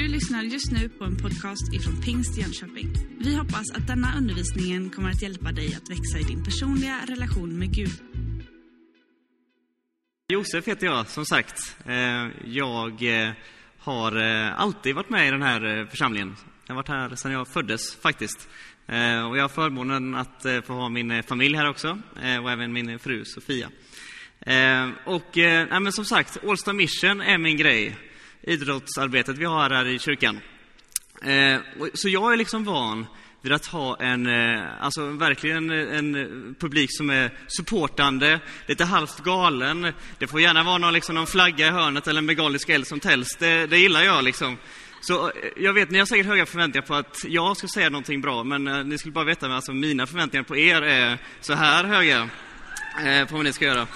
Du lyssnar just nu på en podcast ifrån Pingst Jönköping. Vi hoppas att denna undervisning kommer att hjälpa dig att växa i din personliga relation med Gud. Josef heter jag, som sagt. Eh, jag eh, har eh, alltid varit med i den här församlingen. Jag har varit här sedan jag föddes, faktiskt. Och jag har förmånen att få ha min familj här också, och även min fru Sofia. Och nej, men som sagt, Allstar Mission är min grej. Idrottsarbetet vi har här i kyrkan. Eh, så jag är liksom van vid att ha en, eh, alltså verkligen en publik som är supportande, lite halvt galen. Det får gärna vara någon, liksom, någon flagga i hörnet eller en bengalisk eld som tälls. Det, det gillar jag liksom. Så eh, jag vet, ni har säkert höga förväntningar på att jag ska säga någonting bra, men eh, ni skulle bara veta att alltså, mina förväntningar på er är så här höga eh, på vad ni ska göra.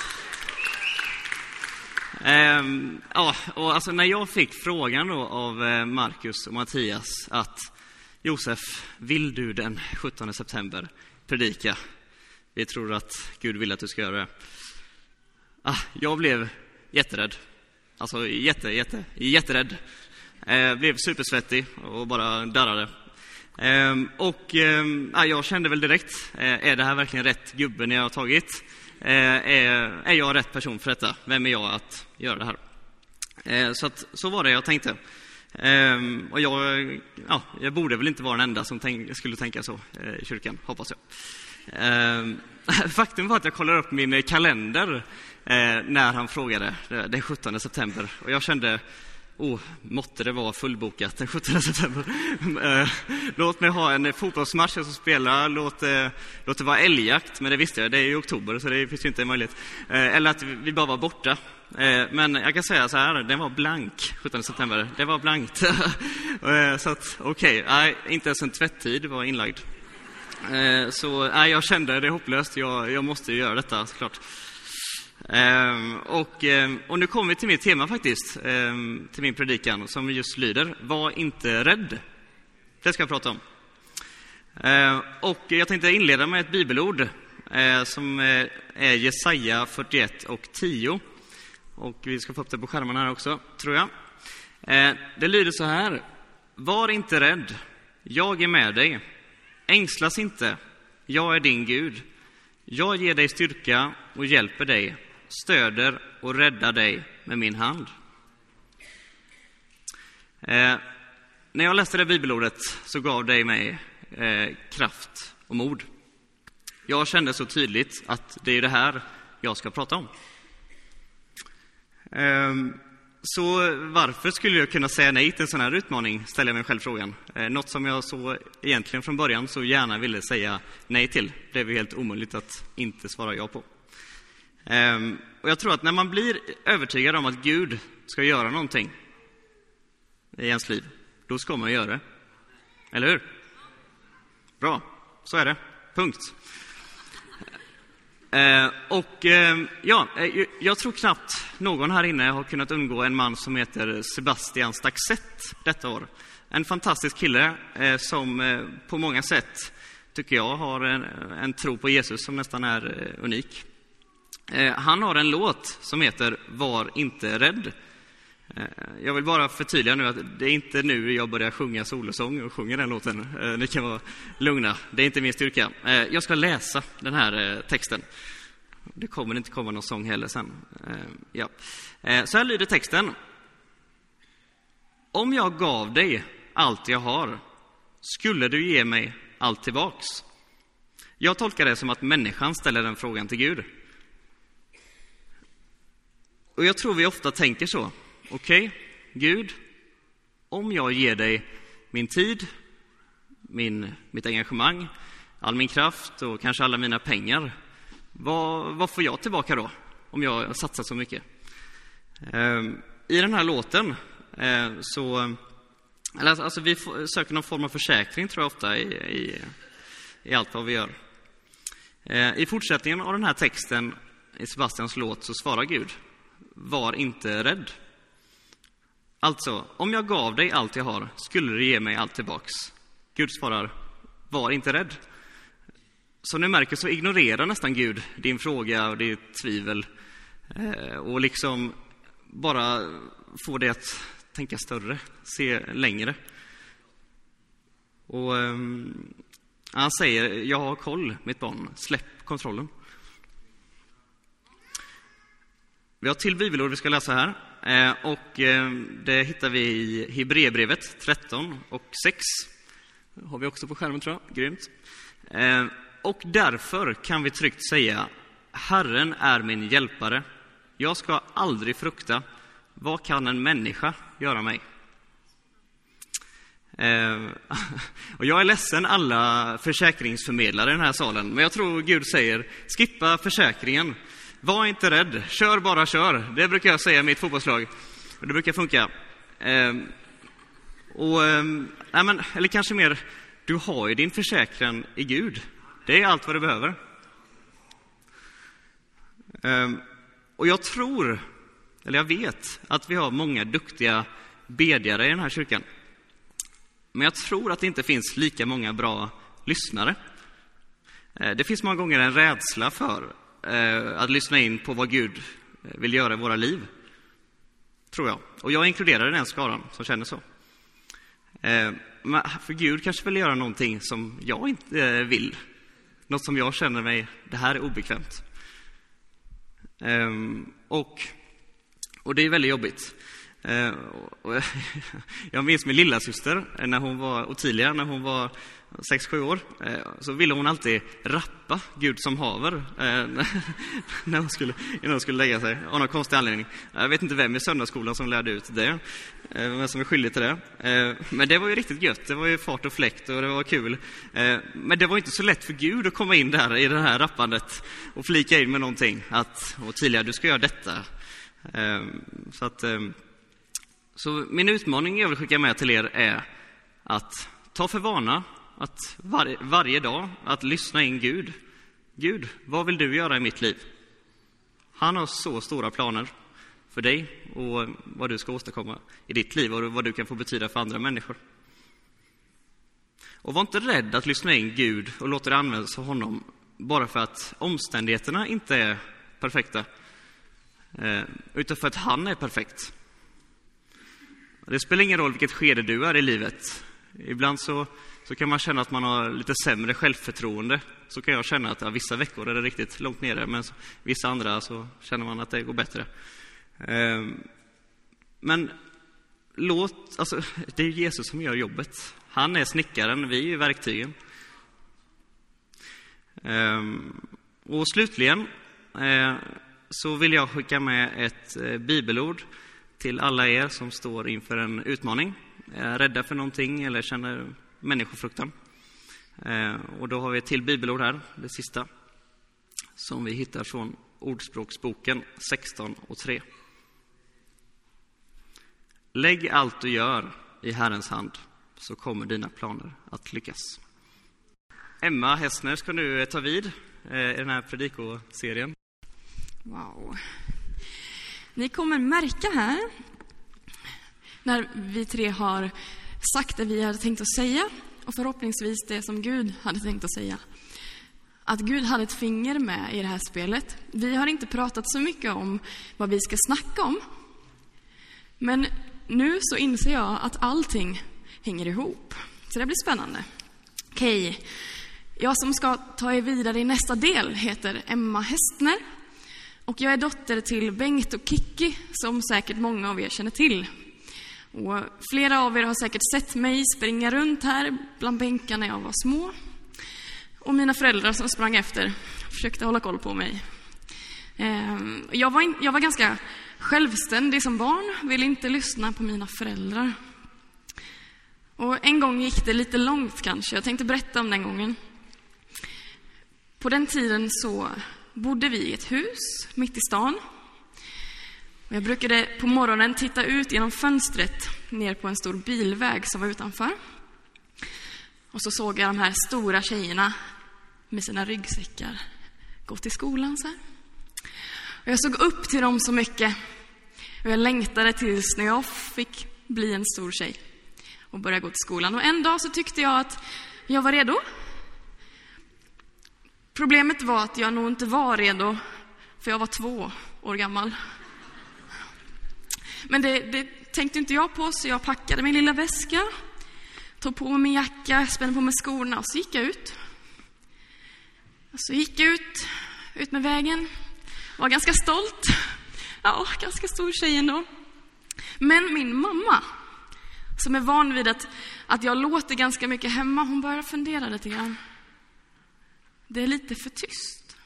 Ehm, ja, och alltså när jag fick frågan då av eh, Marcus och Mattias att Josef, vill du den 17 september predika? Vi tror att Gud vill att du ska göra det. Ah, jag blev jätterädd. Alltså jätte, jätte, jätterädd. Ehm, blev supersvettig och bara darrade. Ehm, och ehm, jag kände väl direkt, eh, är det här verkligen rätt gubbe ni har tagit? Eh, är, är jag rätt person för detta? Vem är jag att göra det här? Eh, så, att, så var det jag tänkte. Ehm, och jag, ja, jag borde väl inte vara den enda som tänk, skulle tänka så eh, i kyrkan, hoppas jag. Ehm, faktum var att jag kollade upp min kalender när han frågade, den 17 september. Och jag kände, oh, måtte det vara fullbokat den 17 september. Eh, låt mig ha en fotbollsmatch jag ska spela, låt, eh, låt det vara älgjakt, men det visste jag, det är ju oktober så det finns ju inte möjligt. möjlighet. Eh, eller att vi bara var borta. Men jag kan säga så här, den var blank 17 september. Det var blankt. Så att, okej, nej, inte ens en tvätttid var inlagd. Så nej, jag kände det hopplöst, jag, jag måste ju göra detta såklart. Ehm, och, ehm, och nu kommer vi till mitt tema faktiskt, ehm, till min predikan som just lyder Var inte rädd. Det ska jag prata om. Ehm, och jag tänkte inleda med ett bibelord eh, som eh, är Jesaja 41 och 10. Och vi ska få upp det på skärmen här också, tror jag. Ehm, det lyder så här. Var inte rädd, jag är med dig. Ängslas inte, jag är din Gud. Jag ger dig styrka och hjälper dig, stöder och räddar dig med min hand. Eh, när jag läste det bibelordet så gav det mig eh, kraft och mod. Jag kände så tydligt att det är det här jag ska prata om. Ehm, så varför skulle jag kunna säga nej till en sån här utmaning, ställer jag mig själv frågan. Eh, något som jag så egentligen från början så gärna ville säga nej till, blev ju helt omöjligt att inte svara ja på. Ehm, och jag tror att när man blir övertygad om att Gud ska göra någonting i ens liv, då ska man göra det. Eller hur? Bra, så är det. Punkt. Ehm, ehm, eh, och eh, ja, jag tror knappt någon här inne har kunnat undgå en man som heter Sebastian Staxett detta år. En fantastisk kille eh, som eh, på många sätt, tycker jag, har en, en tro på Jesus som nästan är eh, unik. Eh, han har en låt som heter Var inte rädd. Eh, jag vill bara förtydliga nu att det är inte nu jag börjar sjunga solosång och sjunger den låten. Eh, ni kan vara lugna, det är inte min styrka. Jag ska läsa den här texten. Det kommer inte komma någon sång heller sen. Ja. Så här lyder texten. Om jag gav dig allt jag har, skulle du ge mig allt tillbaks? Jag tolkar det som att människan ställer den frågan till Gud. Och jag tror vi ofta tänker så. Okej, Gud, om jag ger dig min tid, min, mitt engagemang, all min kraft och kanske alla mina pengar, vad, vad får jag tillbaka då? Om jag har satsat så mycket? Ehm, I den här låten eh, så... Eller alltså, alltså vi söker någon form av försäkring, tror jag ofta, i, i, i allt vad vi gör. Eh, I fortsättningen av den här texten i Sebastians låt så svarar Gud, var inte rädd. Alltså, om jag gav dig allt jag har, skulle du ge mig allt tillbaks. Gud svarar, var inte rädd. Som ni märker så ignorerar nästan Gud din fråga och ditt tvivel eh, och liksom bara får dig att tänka större, se längre. Och um, han säger, jag har koll mitt barn, släpp kontrollen. Vi har till bibelord vi ska läsa här. Eh, och eh, det hittar vi i Hebreerbrevet 13 och 6. Det har vi också på skärmen tror jag. Grymt. Eh, och därför kan vi tryggt säga Herren är min hjälpare. Jag ska aldrig frukta. Vad kan en människa göra mig? och jag är ledsen alla försäkringsförmedlare i den här salen, men jag tror Gud säger skippa försäkringen. Var inte rädd, kör bara kör. Det brukar jag säga i mitt fotbollslag. Det brukar funka. Ehm, och, ehm, nej men, eller kanske mer, du har ju din försäkran i Gud. Det är allt vad du behöver. Ehm, och jag tror, eller jag vet, att vi har många duktiga bedjare i den här kyrkan. Men jag tror att det inte finns lika många bra lyssnare. Eh, det finns många gånger en rädsla för Eh, att lyssna in på vad Gud eh, vill göra i våra liv. Tror jag. Och jag inkluderar den skaran som känner så. Eh, för Gud kanske vill göra någonting som jag inte vill. Något som jag känner mig, det här är obekvämt. Ehm, och, och det är väldigt jobbigt. Eh, jag minns min lilla syster eh, när hon var, Ottilia, när hon var sex sju år, eh, så ville hon alltid rappa Gud som haver när hon skulle, innan hon skulle lägga sig, av någon konstig anledning. Jag vet inte vem i söndagsskolan som lärde ut det, vem som är skyldig till det. Men det var ju riktigt gött, det var ju fart och fläkt och det var kul. Men det var inte så lätt för Gud att komma in där i det här rappandet och flika in med någonting, att Ottilia, du ska göra detta. Så att så min utmaning jag vill skicka med till er är att ta för vana att var, varje dag att lyssna in Gud. Gud, vad vill du göra i mitt liv? Han har så stora planer för dig och vad du ska åstadkomma i ditt liv och vad du kan få betyda för andra människor. Och var inte rädd att lyssna in Gud och låta dig användas av honom bara för att omständigheterna inte är perfekta, eh, utan för att han är perfekt. Det spelar ingen roll vilket skede du är i livet. Ibland så, så kan man känna att man har lite sämre självförtroende. Så kan jag känna att ja, vissa veckor är det riktigt långt nere, men vissa andra så känner man att det går bättre. Ehm, men låt, alltså, det är Jesus som gör jobbet. Han är snickaren, vi är verktygen. Ehm, och slutligen eh, så vill jag skicka med ett eh, bibelord till alla er som står inför en utmaning, är rädda för någonting eller känner människofruktan. Eh, och då har vi ett till bibelord här, det sista, som vi hittar från Ordspråksboken 16 och 3. Lägg allt du gör i Herrens hand, så kommer dina planer att lyckas. Emma Hessner, ska du ta vid eh, i den här predikoserien? Wow. Ni kommer märka här, när vi tre har sagt det vi hade tänkt att säga och förhoppningsvis det som Gud hade tänkt att säga. Att Gud hade ett finger med i det här spelet. Vi har inte pratat så mycket om vad vi ska snacka om. Men nu så inser jag att allting hänger ihop. Så det blir spännande. Okej, jag som ska ta er vidare i nästa del heter Emma Hästner och jag är dotter till Bengt och Kikki, som säkert många av er känner till. Och flera av er har säkert sett mig springa runt här bland bänkarna när jag var små. Och mina föräldrar som sprang efter försökte hålla koll på mig. Ehm, jag var, in, jag var ganska självständig som barn, ville inte lyssna på mina föräldrar. Och en gång gick det lite långt kanske, jag tänkte berätta om den gången. På den tiden så bodde vi i ett hus mitt i stan. Jag brukade på morgonen titta ut genom fönstret ner på en stor bilväg som var utanför. Och så såg jag de här stora tjejerna med sina ryggsäckar gå till skolan så här. Och jag såg upp till dem så mycket. Och jag längtade tills när jag fick bli en stor tjej och börja gå till skolan. Och en dag så tyckte jag att jag var redo Problemet var att jag nog inte var redo, för jag var två år gammal. Men det, det tänkte inte jag på, så jag packade min lilla väska, tog på mig min jacka, spände på mig skorna och så gick jag ut. Så gick jag ut, ut med vägen. Var ganska stolt. Ja, ganska stor tjej ändå. Men min mamma, som är van vid att, att jag låter ganska mycket hemma, hon började fundera lite grann. Det är lite för tyst.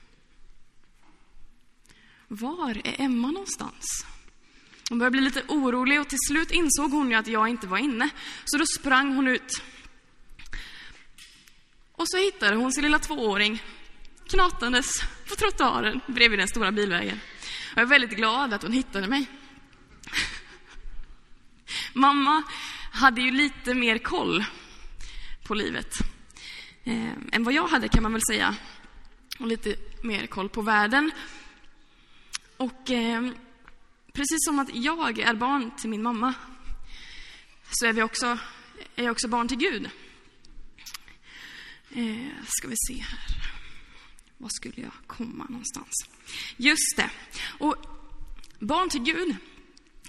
Var är Emma någonstans? Hon började bli lite orolig och till slut insåg hon ju att jag inte var inne. Så då sprang hon ut. Och så hittade hon sin lilla tvååring knatandes på trottoaren bredvid den stora bilvägen. Jag är väldigt glad att hon hittade mig. Mamma hade ju lite mer koll på livet eh, än vad jag hade kan man väl säga. Och lite mer koll på världen. Och eh, precis som att jag är barn till min mamma så är, vi också, är jag också barn till Gud. Eh, ska vi se här. Var skulle jag komma någonstans? Just det. Och barn till Gud,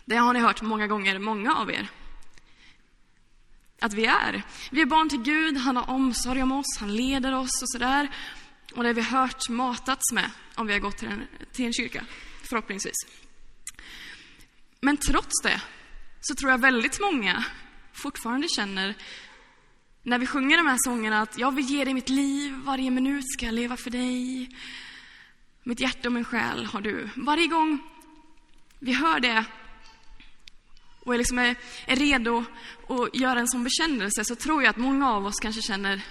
det har ni hört många gånger, många av er. Att vi är. Vi är barn till Gud, han har omsorg om oss, han leder oss och sådär. Och det har vi hört matats med om vi har gått till en, till en kyrka, förhoppningsvis. Men trots det så tror jag väldigt många fortfarande känner när vi sjunger de här sångerna att jag vill ge dig mitt liv, varje minut ska jag leva för dig. Mitt hjärta och min själ har du. Varje gång vi hör det och är, liksom är, är redo att göra en sån bekännelse så tror jag att många av oss kanske känner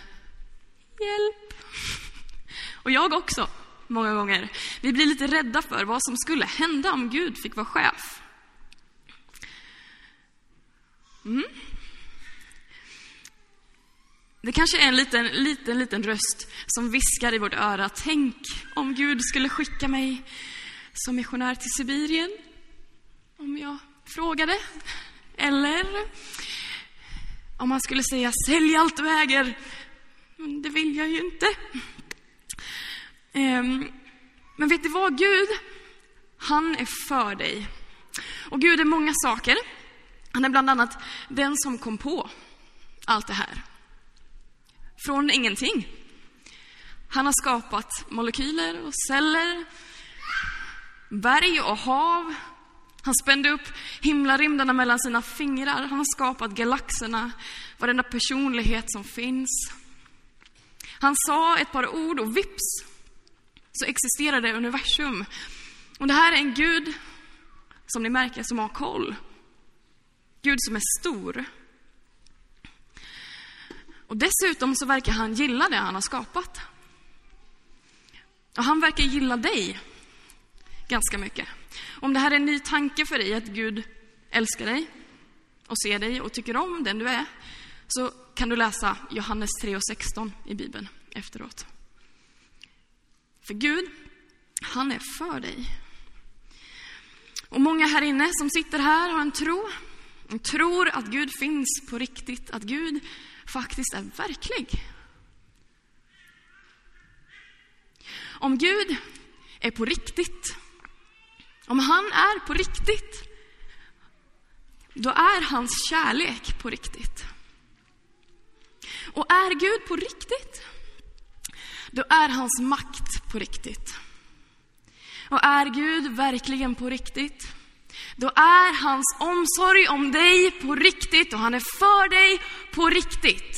hjälp. Och jag också, många gånger. Vi blir lite rädda för vad som skulle hända om Gud fick vara chef. Mm. Det kanske är en liten, liten, liten röst som viskar i vårt öra. Tänk om Gud skulle skicka mig som missionär till Sibirien. Om jag frågade. Eller om han skulle säga sälj allt du äger. Men det vill jag ju inte. Ehm, men vet du vad? Gud, han är för dig. Och Gud är många saker. Han är bland annat den som kom på allt det här från ingenting. Han har skapat molekyler och celler, berg och hav. Han spände upp himlarymderna mellan sina fingrar. Han har skapat galaxerna, varenda personlighet som finns. Han sa ett par ord och vips så existerade universum. Och det här är en Gud, som ni märker, som har koll. Gud som är stor. Och dessutom så verkar han gilla det han har skapat. Och han verkar gilla dig ganska mycket. Om det här är en ny tanke för dig, att Gud älskar dig och ser dig och tycker om den du är, så kan du läsa Johannes 3 och 16 i Bibeln efteråt. För Gud, han är för dig. Och många här inne som sitter här har en tro. De tror att Gud finns på riktigt, att Gud faktiskt är verklig. Om Gud är på riktigt, om han är på riktigt, då är hans kärlek på riktigt. Och är Gud på riktigt, då är hans makt på riktigt. Och är Gud verkligen på riktigt, då är hans omsorg om dig på riktigt och han är för dig på riktigt.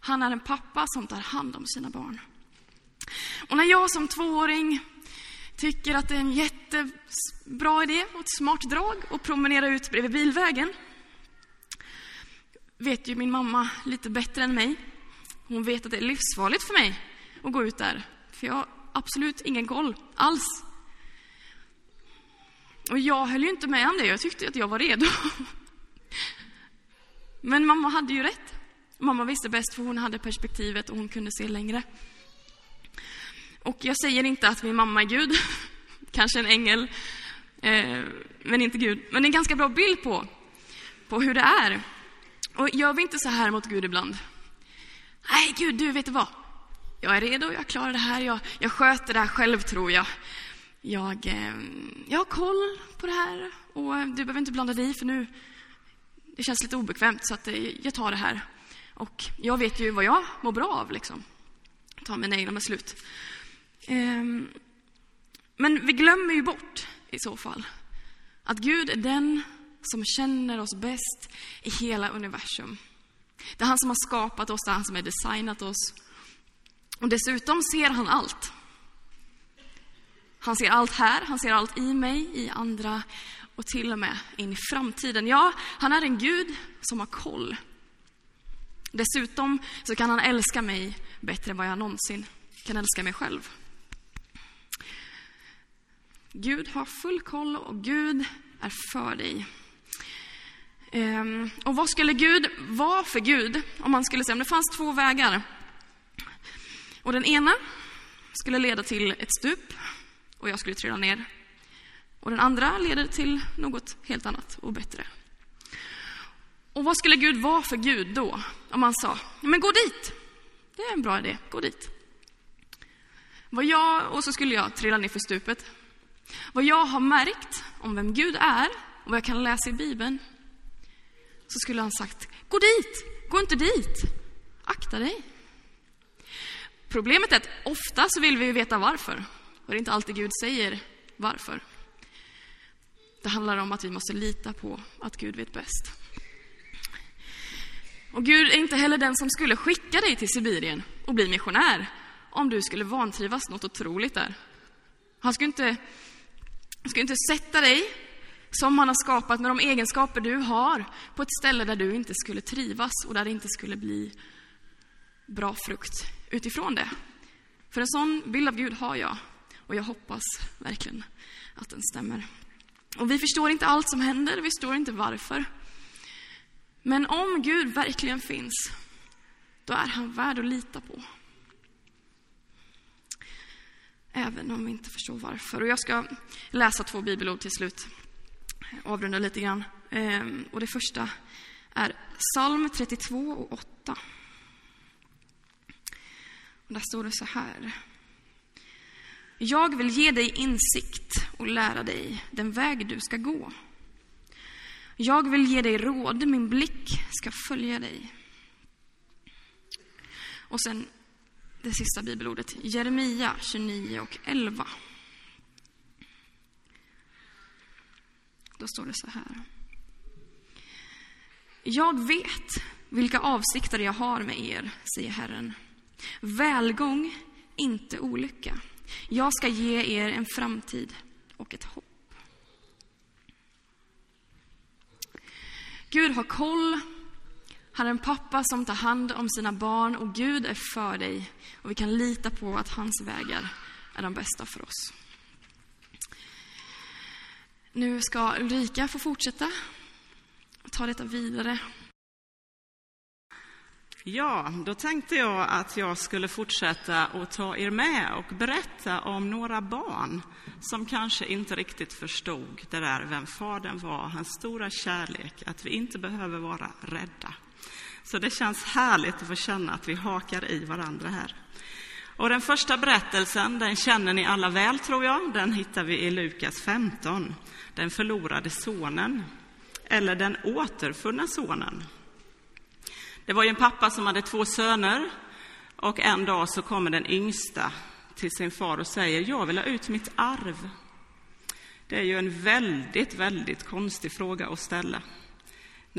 Han är en pappa som tar hand om sina barn. Och när jag som tvååring tycker att det är en jättebra idé och ett smart drag att promenera ut bredvid bilvägen vet ju min mamma lite bättre än mig. Hon vet att det är livsfarligt för mig att gå ut där, för jag har absolut ingen koll alls och jag höll ju inte med om det, jag tyckte att jag var redo. Men mamma hade ju rätt. Mamma visste bäst för hon hade perspektivet och hon kunde se längre. Och jag säger inte att min mamma är Gud, kanske en ängel, eh, men inte Gud. Men det är en ganska bra bild på, på hur det är. Och gör vi inte så här mot Gud ibland? Nej, Gud, du vet du vad? Jag är redo, jag klarar det här, jag, jag sköter det här själv tror jag. jag, eh, jag har koll på det här och du behöver inte blanda dig i för nu det känns lite obekvämt så att eh, jag tar det här. Och jag vet ju vad jag mår bra av liksom. Ta mina egna beslut. Ehm, men vi glömmer ju bort i så fall att Gud är den som känner oss bäst i hela universum. Det är han som har skapat oss, det är han som har designat oss. Och dessutom ser han allt. Han ser allt här, han ser allt i mig, i andra och till och med in i framtiden. Ja, han är en Gud som har koll. Dessutom så kan han älska mig bättre än vad jag någonsin kan älska mig själv. Gud har full koll och Gud är för dig. Ehm, och vad skulle Gud vara för Gud om man skulle säga om det fanns två vägar? Och den ena skulle leda till ett stup och jag skulle trilla ner. Och den andra leder till något helt annat och bättre. Och vad skulle Gud vara för Gud då? Om man sa, men gå dit. Det är en bra idé, gå dit. Vad jag, och så skulle jag trilla ner för stupet. Vad jag har märkt om vem Gud är och vad jag kan läsa i Bibeln, så skulle han sagt, gå dit, gå inte dit, akta dig. Problemet är att ofta så vill vi veta varför. Och det är inte alltid Gud säger varför. Det handlar om att vi måste lita på att Gud vet bäst. Och Gud är inte heller den som skulle skicka dig till Sibirien och bli missionär om du skulle vantrivas något otroligt där. Han skulle inte, du ska inte sätta dig som han har skapat med de egenskaper du har på ett ställe där du inte skulle trivas och där det inte skulle bli bra frukt utifrån det. För en sån bild av Gud har jag och jag hoppas verkligen att den stämmer. Och vi förstår inte allt som händer, vi förstår inte varför. Men om Gud verkligen finns, då är han värd att lita på. Även om vi inte förstår varför. Och jag ska läsa två bibelord till slut. Avrunda lite grann. Ehm, och det första är psalm 32 och 8. Och där står det så här. Jag vill ge dig insikt och lära dig den väg du ska gå. Jag vill ge dig råd, min blick ska följa dig. Och sen det sista bibelordet, Jeremia 29 och 11. Då står det så här. Jag vet vilka avsikter jag har med er, säger Herren. Välgång, inte olycka. Jag ska ge er en framtid och ett hopp. Gud har koll. Han är en pappa som tar hand om sina barn och Gud är för dig. Och vi kan lita på att hans vägar är de bästa för oss. Nu ska Ulrika få fortsätta och ta detta vidare. Ja, då tänkte jag att jag skulle fortsätta att ta er med och berätta om några barn som kanske inte riktigt förstod det där vem Fadern var, hans stora kärlek, att vi inte behöver vara rädda. Så det känns härligt att få känna att vi hakar i varandra här. Och den första berättelsen, den känner ni alla väl tror jag. Den hittar vi i Lukas 15. Den förlorade sonen, eller den återfunna sonen. Det var ju en pappa som hade två söner och en dag så kommer den yngsta till sin far och säger jag vill ha ut mitt arv. Det är ju en väldigt, väldigt konstig fråga att ställa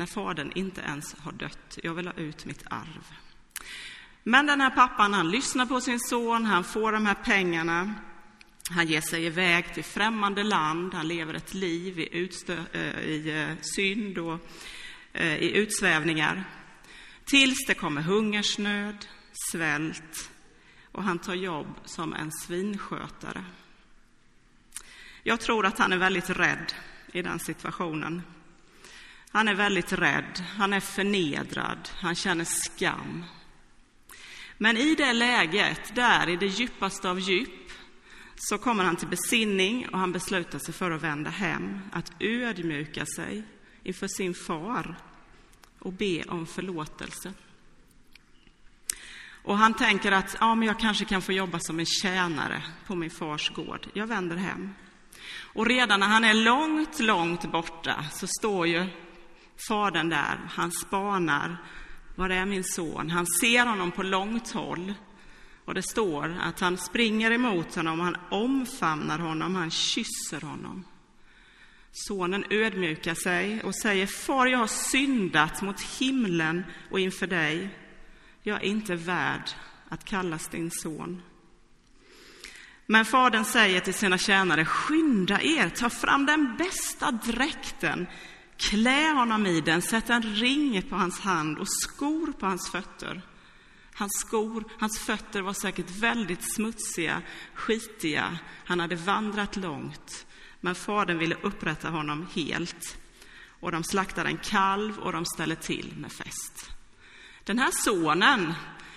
när fadern inte ens har dött. Jag vill ha ut mitt arv. Men den här pappan, han lyssnar på sin son, han får de här pengarna. Han ger sig iväg till främmande land, han lever ett liv i, utstö, eh, i eh, synd och eh, i utsvävningar. Tills det kommer hungersnöd, svält och han tar jobb som en svinskötare. Jag tror att han är väldigt rädd i den situationen. Han är väldigt rädd, han är förnedrad, han känner skam. Men i det läget, där i det djupaste av djup, så kommer han till besinning och han beslutar sig för att vända hem, att ödmjuka sig inför sin far och be om förlåtelse. Och han tänker att ja, men jag kanske kan få jobba som en tjänare på min fars gård. Jag vänder hem. Och redan när han är långt, långt borta så står ju fadern där. Han spanar. Var är min son? Han ser honom på långt håll. Och det står att han springer emot honom, han omfamnar honom, han kysser honom. Sonen ödmjukar sig och säger, Far, jag har syndat mot himlen och inför dig. Jag är inte värd att kallas din son. Men fadern säger till sina tjänare, skynda er, ta fram den bästa dräkten, klä honom i den, sätt en ring på hans hand och skor på hans fötter. Hans skor, hans fötter var säkert väldigt smutsiga, skitiga. Han hade vandrat långt, men fadern ville upprätta honom helt. Och de slaktade en kalv och de ställde till med fest. Den här sonen,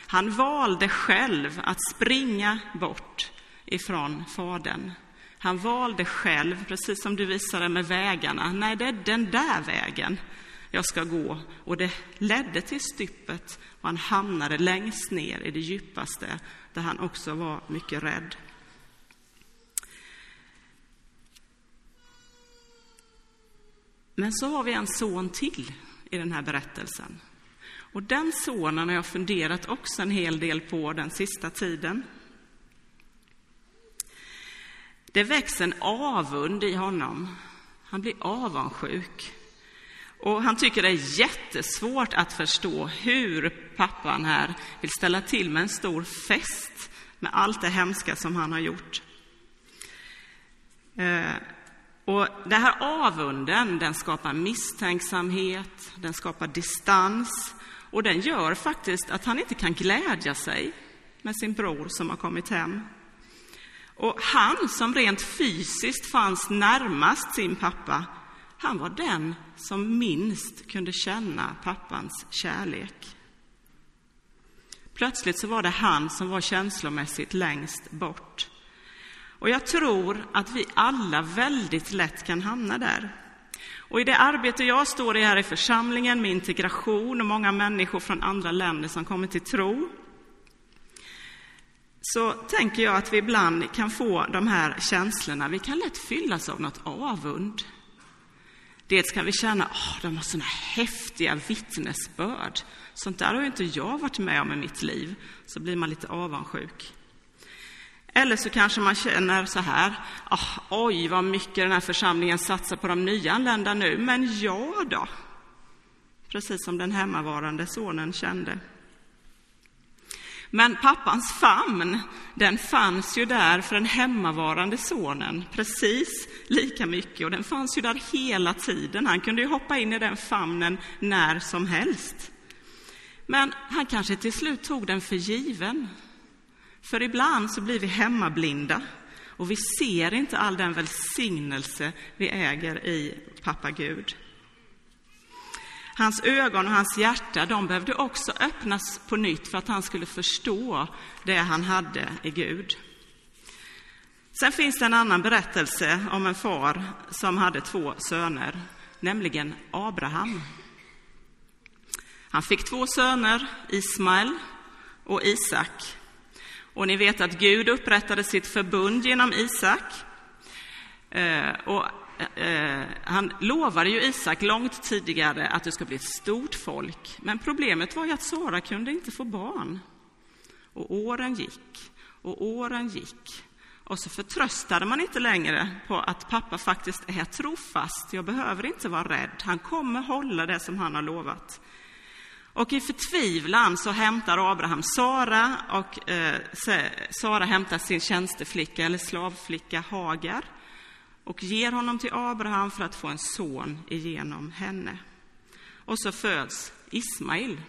han valde själv att springa bort ifrån fadern. Han valde själv, precis som du visade med vägarna. Nej, det är den där vägen jag ska gå. Och det ledde till stupet, och han hamnade längst ner i det djupaste, där han också var mycket rädd. Men så har vi en son till i den här berättelsen. Och den sonen har jag funderat också en hel del på den sista tiden. Det väcks en avund i honom. Han blir avundsjuk. Och han tycker det är jättesvårt att förstå hur pappan här vill ställa till med en stor fest med allt det hemska som han har gjort. Eh, och den här avunden, den skapar misstänksamhet, den skapar distans och den gör faktiskt att han inte kan glädja sig med sin bror som har kommit hem. Och han som rent fysiskt fanns närmast sin pappa, han var den som minst kunde känna pappans kärlek. Plötsligt så var det han som var känslomässigt längst bort. Och jag tror att vi alla väldigt lätt kan hamna där. Och i det arbete jag står i här i församlingen med integration och många människor från andra länder som kommer till tro, så tänker jag att vi ibland kan få de här känslorna. Vi kan lätt fyllas av något avund. Dels kan vi känna, att de har sådana häftiga vittnesbörd. Sånt där har ju inte jag varit med om i mitt liv. Så blir man lite avundsjuk. Eller så kanske man känner så här, oh, oj vad mycket den här församlingen satsar på de nyanlända nu, men jag då? Precis som den hemmavarande sonen kände. Men pappans famn, den fanns ju där för den hemmavarande sonen precis lika mycket och den fanns ju där hela tiden. Han kunde ju hoppa in i den famnen när som helst. Men han kanske till slut tog den för given. För ibland så blir vi hemmablinda och vi ser inte all den välsignelse vi äger i pappa Gud. Hans ögon och hans hjärta de behövde också öppnas på nytt för att han skulle förstå det han hade i Gud. Sen finns det en annan berättelse om en far som hade två söner, nämligen Abraham. Han fick två söner, Ismael och Isak. Och ni vet att Gud upprättade sitt förbund genom Isak. Eh, och eh, han lovade ju Isak långt tidigare att det ska bli ett stort folk. Men problemet var ju att Sara kunde inte få barn. Och åren gick och åren gick. Och så förtröstade man inte längre på att pappa faktiskt är trofast. Jag behöver inte vara rädd. Han kommer hålla det som han har lovat. Och i förtvivlan så hämtar Abraham Sara och eh, Sara hämtar sin tjänsteflicka eller slavflicka Hagar och ger honom till Abraham för att få en son genom henne. Och så föds Ismail.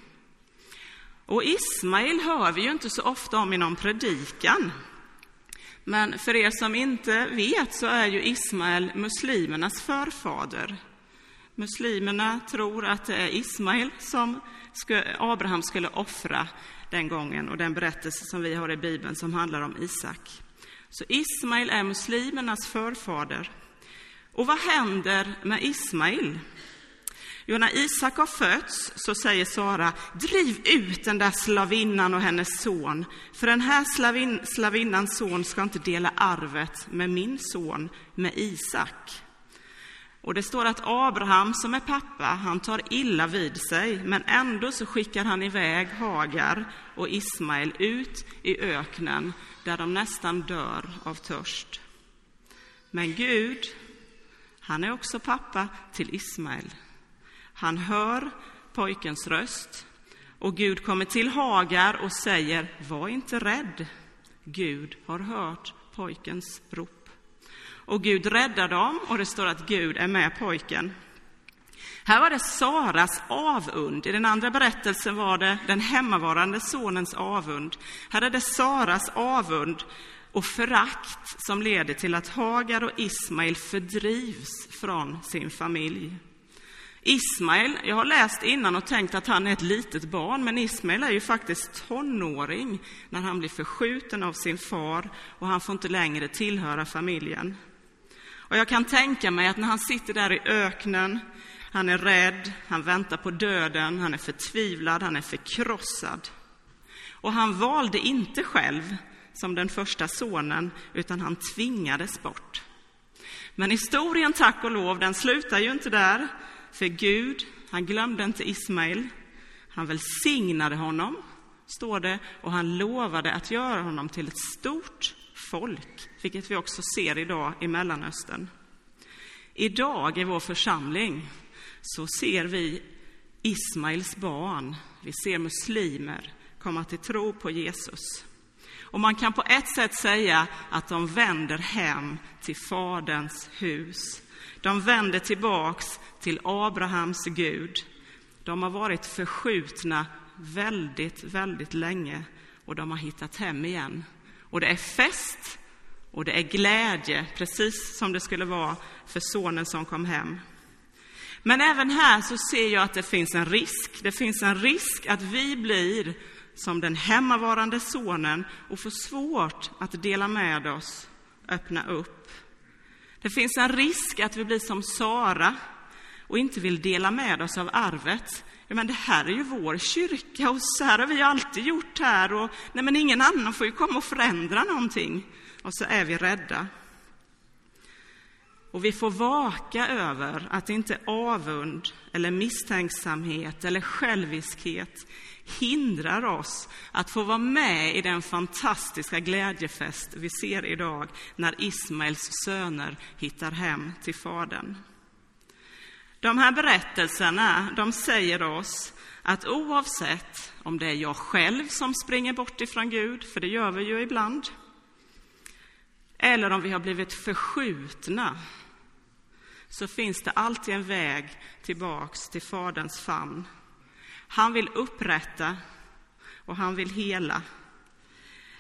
Och Ismail hör vi ju inte så ofta om i någon predikan. Men för er som inte vet så är ju Ismael muslimernas förfader. Muslimerna tror att det är Ismail som Abraham skulle offra den gången och den berättelse som vi har i Bibeln som handlar om Isak. Så Ismail är muslimernas förfader. Och vad händer med Ismail? Jo, när Isak har fötts så säger Sara, driv ut den där slavinnan och hennes son, för den här slavin, slavinnans son ska inte dela arvet med min son, med Isak. Och det står att Abraham som är pappa, han tar illa vid sig, men ändå så skickar han iväg Hagar och Ismael ut i öknen där de nästan dör av törst. Men Gud, han är också pappa till Ismael. Han hör pojkens röst och Gud kommer till Hagar och säger, var inte rädd. Gud har hört pojkens rop. Och Gud räddar dem och det står att Gud är med pojken. Här var det Saras avund. I den andra berättelsen var det den hemmavarande sonens avund. Här är det Saras avund och förakt som leder till att Hagar och Ismael fördrivs från sin familj. Ismael, jag har läst innan och tänkt att han är ett litet barn, men Ismael är ju faktiskt tonåring när han blir förskjuten av sin far och han får inte längre tillhöra familjen. Och jag kan tänka mig att när han sitter där i öknen, han är rädd, han väntar på döden, han är förtvivlad, han är förkrossad. Och han valde inte själv som den första sonen, utan han tvingades bort. Men historien, tack och lov, den slutar ju inte där. För Gud, han glömde inte Ismael. Han välsignade honom, står det, och han lovade att göra honom till ett stort folk, vilket vi också ser idag i Mellanöstern. Idag i vår församling så ser vi Ismaels barn, vi ser muslimer komma till tro på Jesus. Och man kan på ett sätt säga att de vänder hem till Faderns hus. De vänder tillbaks till Abrahams Gud. De har varit förskjutna väldigt, väldigt länge och de har hittat hem igen. Och det är fest och det är glädje, precis som det skulle vara för sonen som kom hem. Men även här så ser jag att det finns en risk. Det finns en risk att vi blir som den hemmavarande sonen och får svårt att dela med oss, öppna upp. Det finns en risk att vi blir som Sara och inte vill dela med oss av arvet. Men det här är ju vår kyrka och så här har vi alltid gjort här och nej men ingen annan får ju komma och förändra någonting. Och så är vi rädda. Och vi får vaka över att inte avund eller misstänksamhet eller själviskhet hindrar oss att få vara med i den fantastiska glädjefest vi ser idag när Ismaels söner hittar hem till Fadern. De här berättelserna de säger oss att oavsett om det är jag själv som springer bort ifrån Gud, för det gör vi ju ibland, eller om vi har blivit förskjutna, så finns det alltid en väg tillbaks till Faderns famn. Han vill upprätta och han vill hela.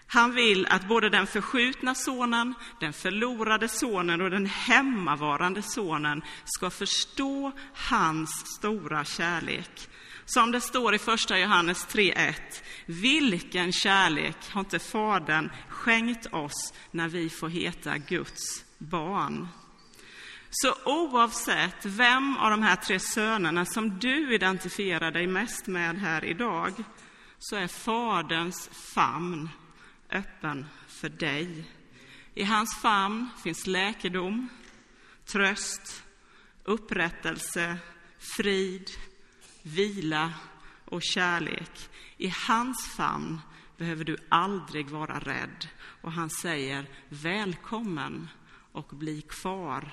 Han vill att både den förskjutna sonen, den förlorade sonen och den hemmavarande sonen ska förstå hans stora kärlek. Som det står i första Johannes 3.1. Vilken kärlek har inte Fadern skänkt oss när vi får heta Guds barn? Så oavsett vem av de här tre sönerna som du identifierar dig mest med här idag, så är Faderns famn öppen för dig. I hans famn finns läkedom, tröst, upprättelse, frid, vila och kärlek. I hans famn behöver du aldrig vara rädd. Och han säger välkommen och bli kvar